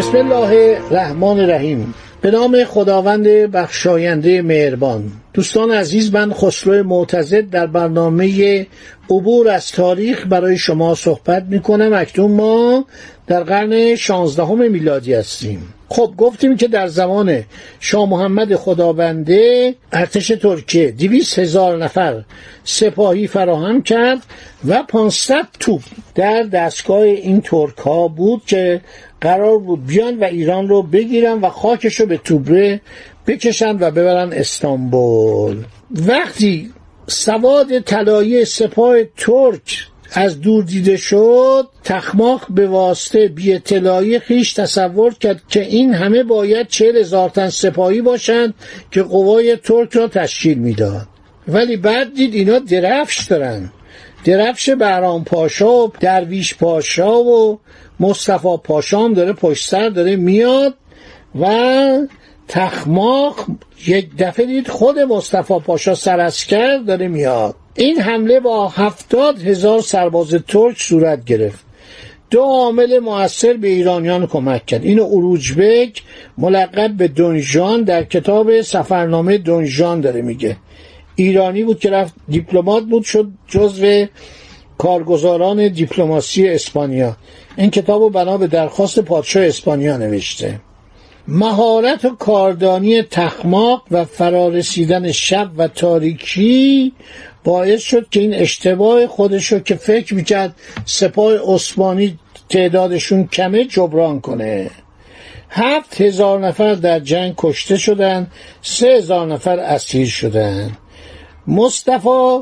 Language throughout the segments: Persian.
بسم الله الرحمن الرحیم. به نام خداوند بخشاینده مهربان. دوستان عزیز من خسرو معتزد در برنامه عبور از تاریخ برای شما صحبت می کنم اکنون ما در قرن شانزدهم میلادی هستیم. خب گفتیم که در زمان شاه محمد خدابنده ارتش ترکیه دیویس هزار نفر سپاهی فراهم کرد و پانصد توپ در دستگاه این ترک ها بود که قرار بود بیان و ایران رو بگیرن و خاکش رو به توبره بکشن و ببرن استانبول. وقتی سواد طلایی سپاه ترک از دور دیده شد تخماق به واسطه بی اطلاعی خیش تصور کرد که این همه باید چهل هزار تن سپاهی باشند که قوای ترک را تشکیل می‌داد. ولی بعد دید اینا درفش دارن. درفش بهرام پاشا و درویش پاشا و مصطفی هم داره پشت سر داره میاد و تخماق یک دفعه دید خود مصطفی پاشا سرسکر داره میاد. این حمله با هفتاد هزار سرباز ترک صورت گرفت. دو عامل موثر به ایرانیان کمک کرد. اینو اروجبک ملقب به دونجان در کتاب سفرنامه دونجان داره میگه. ایرانی بود که رفت دیپلمات بود شد جزو کارگزاران دیپلماسی اسپانیا. این کتاب رو بنا به درخواست پادشاه اسپانیا نوشته. مهارت و کاردانی تخماق و فرارسیدن شب و تاریکی باعث شد که این اشتباه خودشو که فکر می‌کرد سپاه عثمانی تعدادشون کمه جبران کنه. هفت هزار نفر در جنگ کشته شدن سه هزار نفر اسیر شدن. مصطفی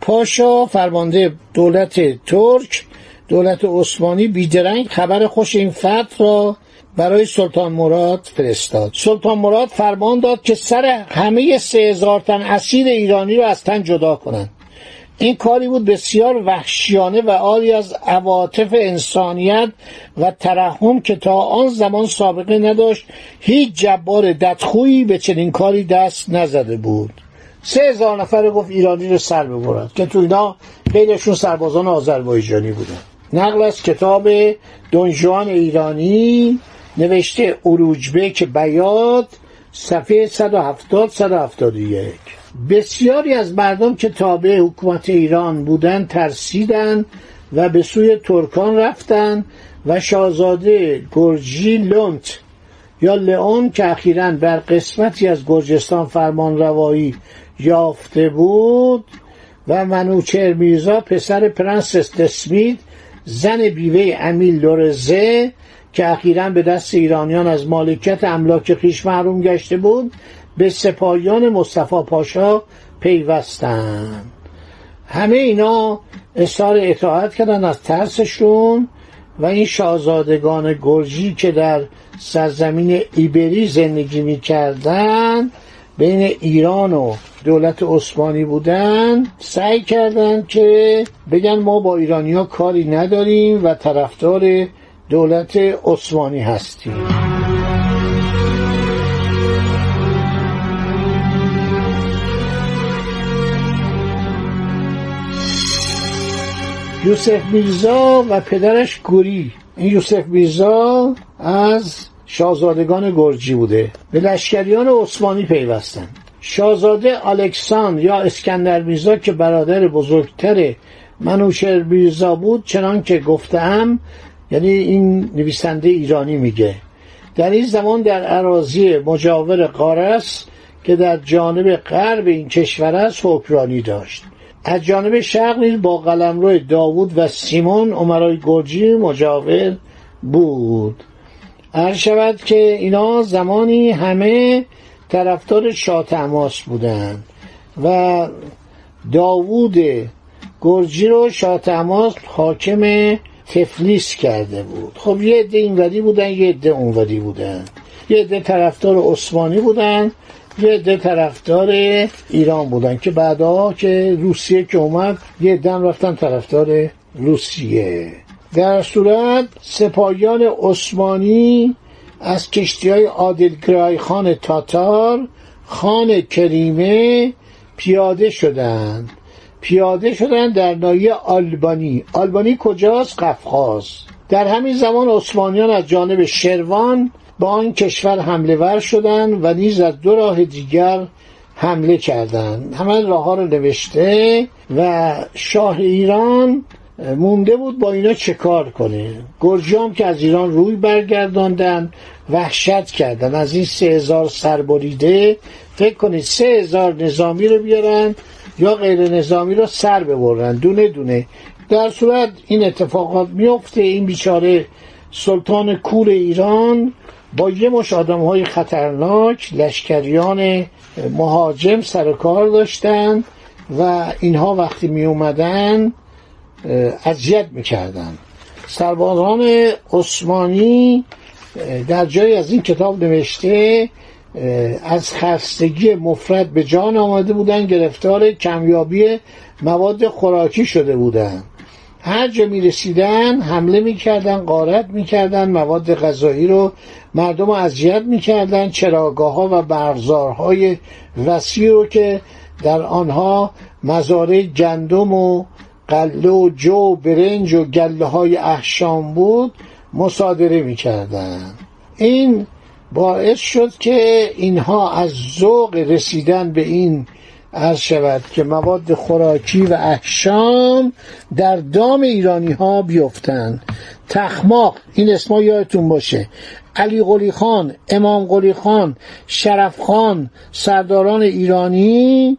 پاشا فرمانده دولت ترک دولت عثمانی بیدرنگ خبر خوش این فتح را برای سلطان مراد فرستاد. سلطان مراد فرمان داد که سر همه سه هزار تن اسیر ایرانی را از تن جدا کنند. این کاری بود بسیار وحشیانه و آری از عواطف انسانیت و ترحم که تا آن زمان سابقه نداشت هیچ جبار ددخویی به چنین کاری دست نزده بود. سه هزار نفر گفت ایرانی رو سر ببرد که تو اینا خیلیشون سربازان آذربایجانی بودن. نقل از کتاب دونجوان ایرانی نوشته اروجبک بیاد صفحه 170 171 بسیاری از مردم که تابع حکومت ایران بودند ترسیدند و به سوی ترکان رفتند و شاهزاده گرجی لونت یا لئون که اخیرا بر قسمتی از گرجستان فرمان روایی یافته بود و منوچهر میرزا پسر پرنسس دسمید زن بیوه امیل لورزه که اخیرا به دست ایرانیان از مالکیت املاک خویش محروم گشته بود به سپاهیان مصطفی پاشا پیوستند. همه اینا اظهار اطاعت کردن از ترسشون و این شاهزادگان گرجی که در سرزمین ایبری زندگی می‌کردن بین ایران و دولت عثمانی بودن سعی کردند که بگن ما با ایرانیا کاری نداریم و طرفدار دولت عثمانی هستیم یوسف میرزا و پدرش گوری. این یوسف میرزا از شاهزادگان گرجی بوده. به لشکریان عثمانی پیوستند. شاهزاده الکساندر یا اسکندر میرزا که برادر بزرگتر منوشر میرزا بود چنان که گفتم یعنی این نویسنده ایرانی میگه. در این زمان در عراضی مجاور قارس که در جانب غرب این کشور است حکمرانی داشت. از جانب شرق نیز با قلمرو داوود و سیمون عمرای گرجی مجاور بود. هر شود که اینا زمانی همه طرفدار شاه تماس بودند و داوود گرجی رو شاه تماس حاکم تفلیس کرده بود. خب یه عده اینوری بودن یه عده اونوری بودن. یه عده طرفدار عثمانی بودن یه عده طرفدار ایران بودن که بعدا که روسیه که اومد یه عده رفتن طرفدار روسیه. در صورت سپاهیان عثمانی از کشتی های عادلگرای خان تاتار خان کریمه پیاده شدند. پیاده شدن در ناحیه آلبانی. آلبانی کجاست؟ قفقاز. در همین زمان عثمانیان از جانب شروان به آن کشور حمله ور شدند و نیز از دو راه دیگر حمله کردند. همه راه ها رو نوشته و شاه ایران مونده بود با اینا چه کار کنه. گرجام که از ایران روی برگرداندن وحشت کردن. از این سه هزار سربریده فکر کنید سه هزار نظامی رو بیارن یا غیر نظامی رو سر ببرن. دونه دونه. در صورت این اتفاقات میفته این بیچاره سلطان کور ایران با یه مش آدم های خطرناک لشکریان مهاجم سر کار داشتن و اینها وقتی می اومدن اذیت می‌کردن. سربازان عثمانی در جای از این کتاب نوشته از خستگی مفرد به جان آمده بودن گرفتار کمیابی مواد خوراکی شده بودن. هر جا می رسیدن حمله می‌کردن قارت می‌کردن مواد غذایی رو مردم رو اذیت می‌کردن چراگاه ها و برزارهای وسیع رو که در آنها مزارع گندم و قله و جو و برنج و گله های احشام بود مصادره می‌کردن این باعث شد که اینها از ذوق رسیدن به این عرض شود که مواد خوراکی و احشام در دام ایرانی ها بیفتند. تخماق این اسما یادتون باشه. علی قلی خان امام قلی خان شرف خان سرداران ایرانی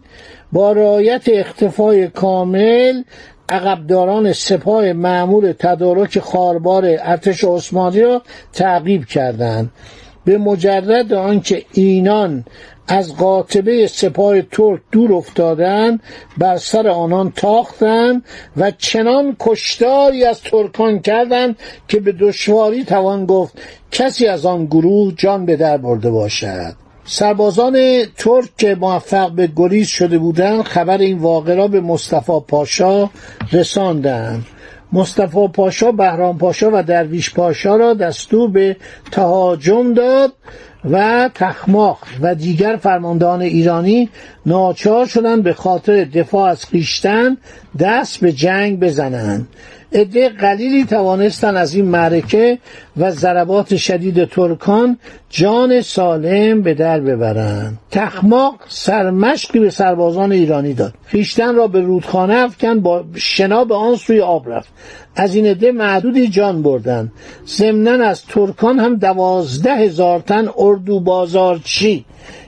با رعایت اختفای کامل عقبداران سپاه معمول تدارک خاربار ارتش عثمانی را تعقیب کردند. به مجرد آنکه اینان از قاطبه سپاه ترک دور افتادند بر سر آنان تاختند و چنان کشتاری از ترکان کردند که به دشواری توان گفت کسی از آن گروه جان به در برده باشد. سربازان ترک که موفق به گریز شده بودند خبر این واقعه را به مصطفی پاشا رساندند. مصطفی پاشا بهرام پاشا و درویش پاشا را دستور به تهاجم داد و تخماق و دیگر فرماندهان ایرانی ناچار شدند به خاطر دفاع از خیشتن دست به جنگ بزنند. عده قلیلی توانستند از این معرکه و ضربات شدید ترکان جان سالم به در ببرند. تخماق سرمشقی به سربازان ایرانی داد. خیشتن را به رودخانه افکن با شنا به آن سوی آب رفت. از این عده معدودی جان بردند. ضمنا از ترکان هم دوازده هزار تن اردو بازارچی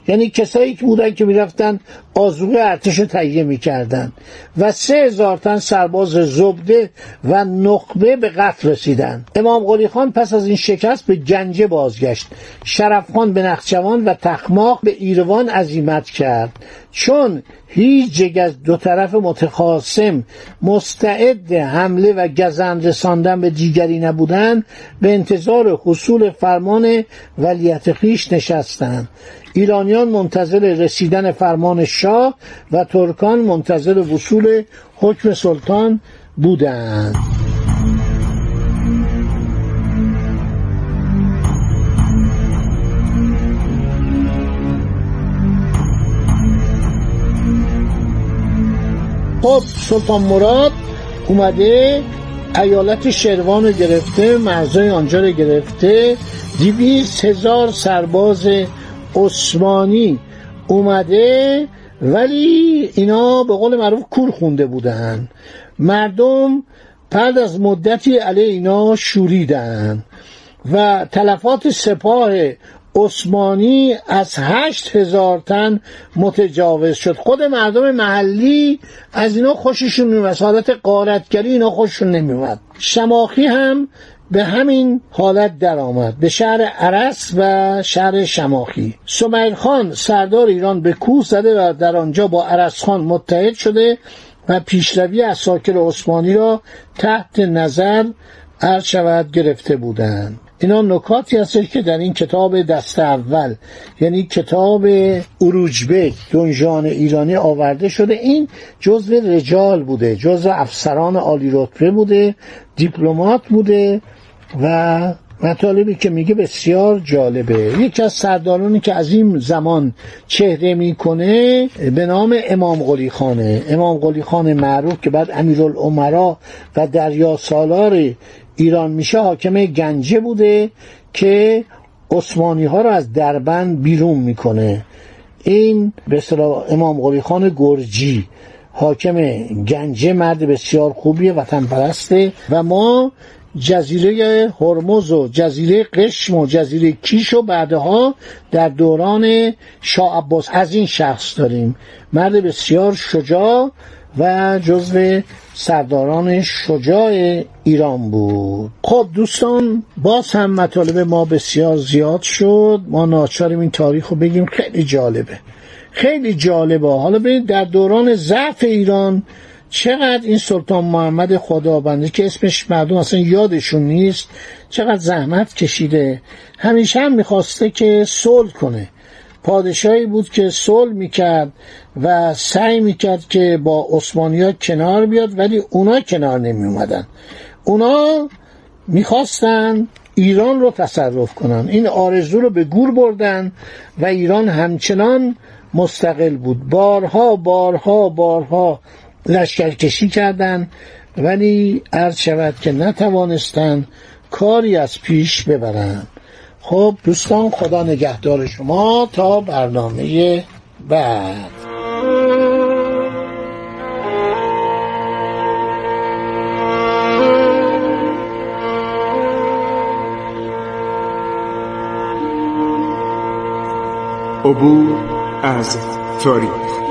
یعنی کسایی که بودن که می‌رفتن آزوقه ارتش رو تهیه می‌کردن و سه هزار تن سرباز زبده و نخبه به قتل رسیدن. امام قلی خان پس از این شکست به گنجه بازگشت. شرف خان به نخچوان و تخماق به ایروان عزیمت کرد. چون هیچ جگ از دو طرف متخاصم مستعد حمله و گزند رساندن به دیگری نبودند به انتظار حصول فرمان ولیت خیش نشستند. ایرانیان منتظر رسیدن فرمان شاه و ترکان منتظر وصول حکم سلطان بودند. خب سلطان مراد اومده ایالت شروان رو گرفته مرزای آنجا رو گرفته دیویس هزار سرباز عثمانی اومده ولی اینا به قول معروف کور خونده بودن. مردم بعد از مدتی علیه اینا شوریدن و تلفات سپاه عثمانی از هشت هزار تن متجاوز شد. خود مردم محلی از اینا خوششون نمیومد حالت قارتگری اینا خوششون نمیومد شماخی هم به همین حالت درآمد به شهر عرس و شهر شماخی. سمیر خان سردار ایران به کوه زده و در آنجا با عرس خان متحد شده و پیشروی ساکر عثمانی را تحت نظر عرض شود گرفته بودند. اینا نکاتی هستش که در این کتاب دست اول یعنی کتاب اروجبک دنجان ایرانی آورده شده. این جزو رجال بوده جزو افسران عالی رتبه بوده دیپلمات بوده و مطالبی که میگه بسیار جالبه. یکی از سردارانی که از این زمان چهره می‌کنه به نام امام قلی خانه. امام قلی خانه معروف که بعد امیرالعمرا و دریا سالار ایران میشه حاکم گنجه بوده که عثمانی ها رو از دربند بیرون می‌کنه. این به امام قلی خان گرجی حاکم گنجه مرد بسیار خوبیه وطن پرسته و ما جزیره هرمز و جزیره قشم و جزیره کیش و بعدها در دوران شاه عباس از این شخص داریم. مرد بسیار شجاع و جزو سرداران شجاع ایران بود. خب دوستان باز هم مطالب ما بسیار زیاد شد. ما ناچاریم این تاریخ رو بگیم. خیلی جالبه. خیلی جالبه. حالا ببینید در دوران ضعف ایران چقدر این سلطان محمد خدابنده که اسمش مردم اصلا یادشون نیست چقدر زحمت کشیده. همیشه هم می‌خواسته که صلح کنه. پادشاهی بود که صلح می‌کرد و سعی می‌کرد که با عثمانیا کنار بیاد ولی اونا کنار نمی اومدن اونا می‌خواستن ایران رو تصرف کنن. این آرزو رو به گور بردن و ایران همچنان مستقل بود. بارها بارها بارها لشکرکشی کردند ولی عرض شود که نتوانستند کاری از پیش ببرند خب دوستان خدا نگهدار شما تا برنامه بعد. عبور از تاریخ.